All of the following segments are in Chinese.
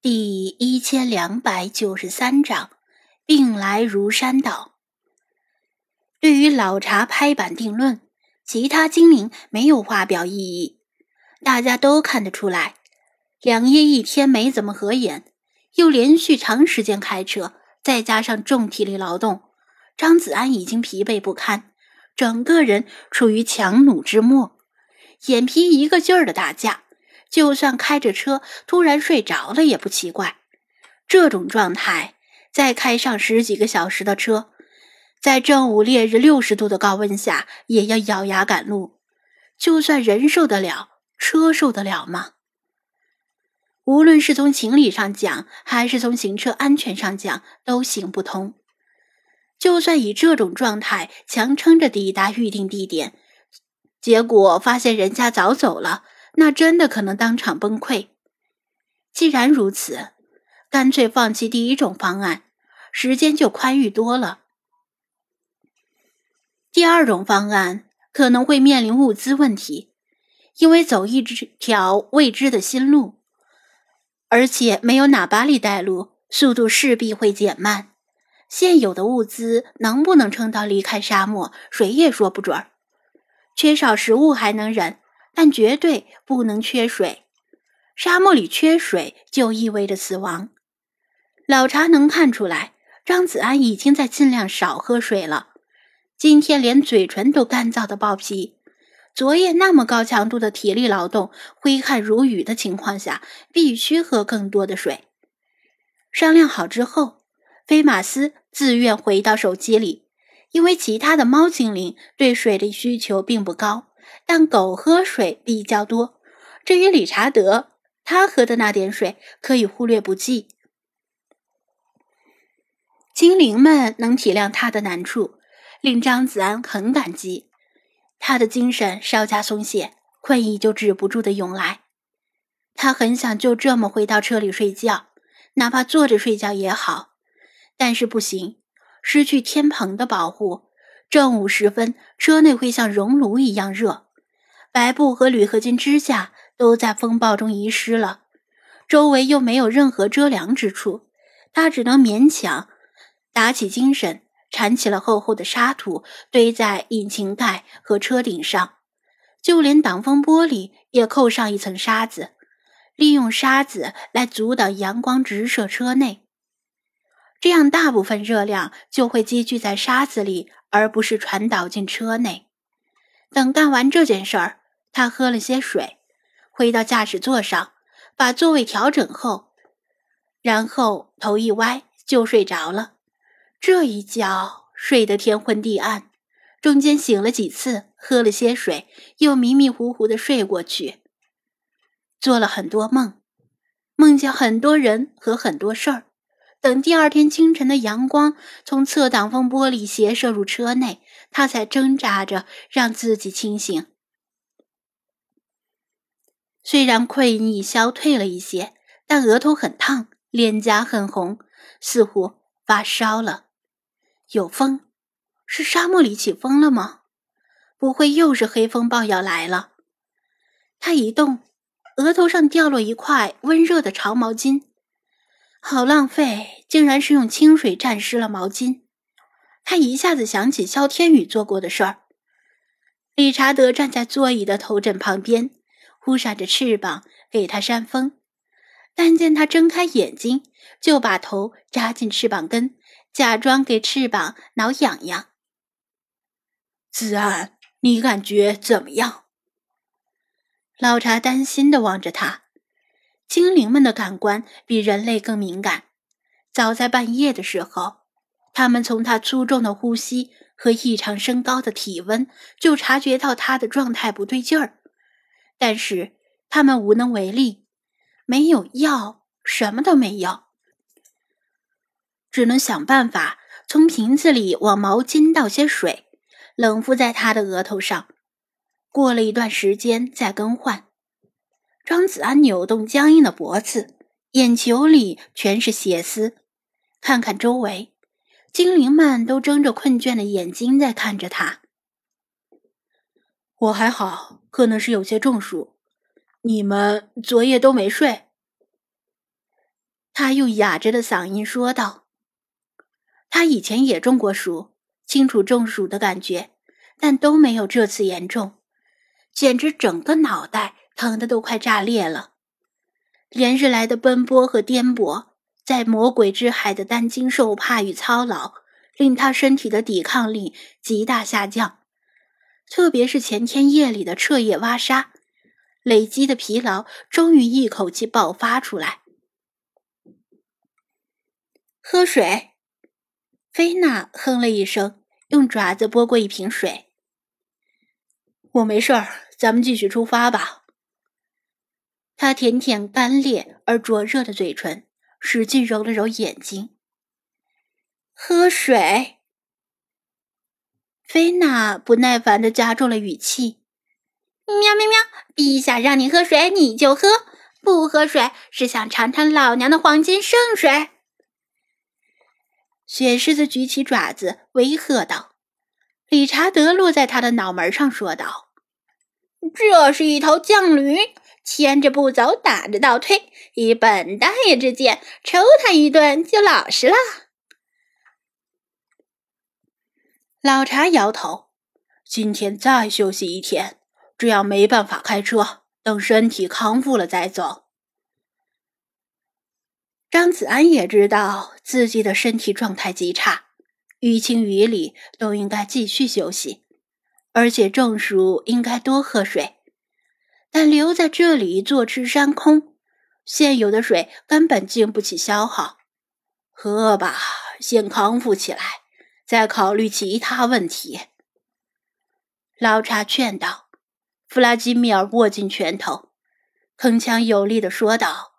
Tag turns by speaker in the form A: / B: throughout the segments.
A: 第一千两百九十三章，病来如山倒。对于老茶拍板定论，其他精灵没有发表异议。大家都看得出来，两夜一天没怎么合眼，又连续长时间开车，再加上重体力劳动，张子安已经疲惫不堪，整个人处于强弩之末，眼皮一个劲儿的打架。就算开着车突然睡着了也不奇怪，这种状态再开上十几个小时的车，在正午烈日六十度的高温下也要咬牙赶路。就算人受得了，车受得了吗？无论是从情理上讲，还是从行车安全上讲，都行不通。就算以这种状态强撑着抵达预定地点，结果发现人家早走了。那真的可能当场崩溃。既然如此，干脆放弃第一种方案，时间就宽裕多了。第二种方案可能会面临物资问题，因为走一条未知的新路，而且没有哪巴里带路，速度势必会减慢。现有的物资能不能撑到离开沙漠，谁也说不准。缺少食物还能忍。但绝对不能缺水，沙漠里缺水就意味着死亡。老茶能看出来，张子安已经在尽量少喝水了，今天连嘴唇都干燥的爆皮。昨夜那么高强度的体力劳动，挥汗如雨的情况下，必须喝更多的水。商量好之后，菲马斯自愿回到手机里，因为其他的猫精灵对水的需求并不高。但狗喝水比较多。至于理查德，他喝的那点水可以忽略不计。精灵们能体谅他的难处，令张子安很感激。他的精神稍加松懈，困意就止不住的涌来。他很想就这么回到车里睡觉，哪怕坐着睡觉也好。但是不行，失去天棚的保护。正午时分，车内会像熔炉一样热，白布和铝合金支架都在风暴中遗失了，周围又没有任何遮凉之处，他只能勉强打起精神，铲起了厚厚的沙土，堆在引擎盖和车顶上，就连挡风玻璃也扣上一层沙子，利用沙子来阻挡阳光直射车内，这样大部分热量就会积聚在沙子里。而不是传导进车内。等干完这件事儿，他喝了些水，回到驾驶座上，把座位调整后，然后头一歪就睡着了。这一觉睡得天昏地暗，中间醒了几次，喝了些水，又迷迷糊糊的睡过去，做了很多梦，梦见很多人和很多事儿。等第二天清晨的阳光从侧挡风玻璃斜射入车内，他才挣扎着让自己清醒。虽然困意消退了一些，但额头很烫，脸颊很红，似乎发烧了。有风？是沙漠里起风了吗？不会又是黑风暴要来了？他一动，额头上掉落一块温热的长毛巾。好浪费，竟然是用清水沾湿了毛巾。他一下子想起萧天宇做过的事儿。理查德站在座椅的头枕旁边，忽闪着翅膀给他扇风，但见他睁开眼睛，就把头扎进翅膀根，假装给翅膀挠痒痒。
B: 子安，你感觉怎么样？
A: 老查担心的望着他。精灵们的感官比人类更敏感。早在半夜的时候，他们从他粗重的呼吸和异常升高的体温就察觉到他的状态不对劲儿。但是他们无能为力，没有药，什么都没有，只能想办法从瓶子里往毛巾倒些水，冷敷在他的额头上。过了一段时间再更换。张子安扭动僵硬的脖子，眼球里全是血丝。看看周围，精灵们都睁着困倦的眼睛在看着他。
B: 我还好，可能是有些中暑。你们昨夜都没睡？
A: 他用哑着的嗓音说道：“他以前也中过暑，清楚中暑的感觉，但都没有这次严重，简直整个脑袋疼得都快炸裂了。连日来的奔波和颠簸，在魔鬼之海的担惊受怕与操劳，令他身体的抵抗力极大下降。特别是前天夜里的彻夜挖沙，累积的疲劳终于一口气爆发出来。”喝水，菲娜哼了一声，用爪子拨过一瓶水。
B: 我没事儿，咱们继续出发吧。
A: 他舔舔干裂而灼热的嘴唇，使劲揉了揉眼睛。喝水。菲娜不耐烦的加重了语气：“喵喵喵，陛下让你喝水你就喝，不喝水是想尝尝老娘的黄金圣水。”雪狮子举起爪子，威吓道：“理查德落在他的脑门上，说道：‘这是一头犟驴，牵着不走，打着倒退。以本大爷之见，抽他一顿就老实了。’”
B: 老查摇头：“今天再休息一天，这样没办法开车。等身体康复了再走。”
A: 张子安也知道自己的身体状态极差，于情于理都应该继续休息，而且中暑应该多喝水。但留在这里坐吃山空，现有的水根本经不起消耗。
B: 喝吧，先康复起来，再考虑其他问题。
A: 老查劝道。弗拉基米尔握紧拳头，铿锵有力地说道。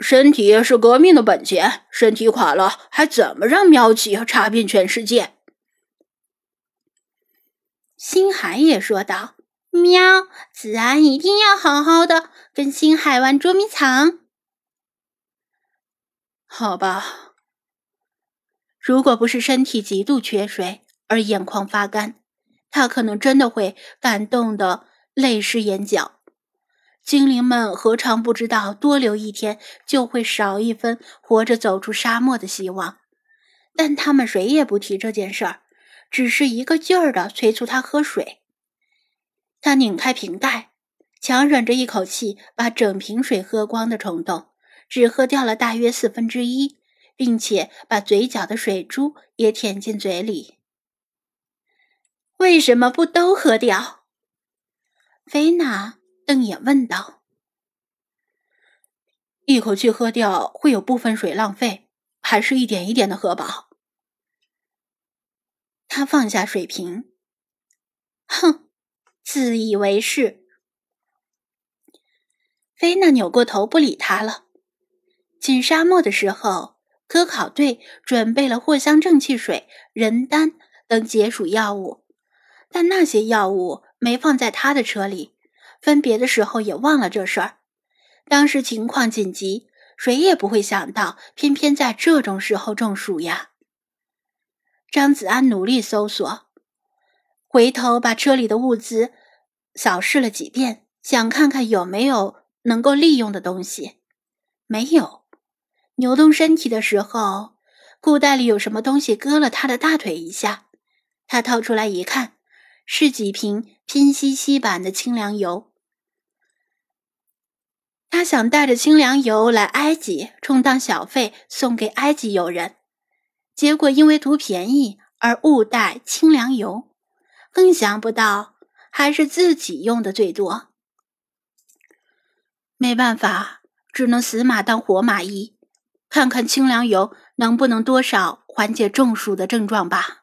B: 身体是革命的本钱，身体垮了，还怎么让喵起查遍全世界？
A: 星海也说道：“喵，子安一定要好好的跟星海玩捉迷藏。”
B: 好吧，
A: 如果不是身体极度缺水而眼眶发干，他可能真的会感动的泪湿眼角。精灵们何尝不知道，多留一天就会少一分活着走出沙漠的希望？但他们谁也不提这件事儿，只是一个劲儿的催促他喝水。他拧开瓶盖，强忍着一口气把整瓶水喝光的冲动，只喝掉了大约四分之一，并且把嘴角的水珠也舔进嘴里。为什么不都喝掉？菲娜。瞪眼问道：“
B: 一口气喝掉会有部分水浪费，还是一点一点的喝饱？”
A: 他放下水瓶，哼，自以为是。菲娜扭过头不理他了。进沙漠的时候，科考队准备了藿香正气水、人丹等解暑药物，但那些药物没放在他的车里。分别的时候也忘了这事儿，当时情况紧急，谁也不会想到，偏偏在这种时候中暑呀。张子安努力搜索，回头把车里的物资扫视了几遍，想看看有没有能够利用的东西，没有。扭动身体的时候，裤袋里有什么东西割了他的大腿一下，他掏出来一看，是几瓶拼夕夕版的清凉油。他想带着清凉油来埃及充当小费送给埃及友人，结果因为图便宜而误带清凉油，更想不到还是自己用的最多。没办法，只能死马当活马医，看看清凉油能不能多少缓解中暑的症状吧。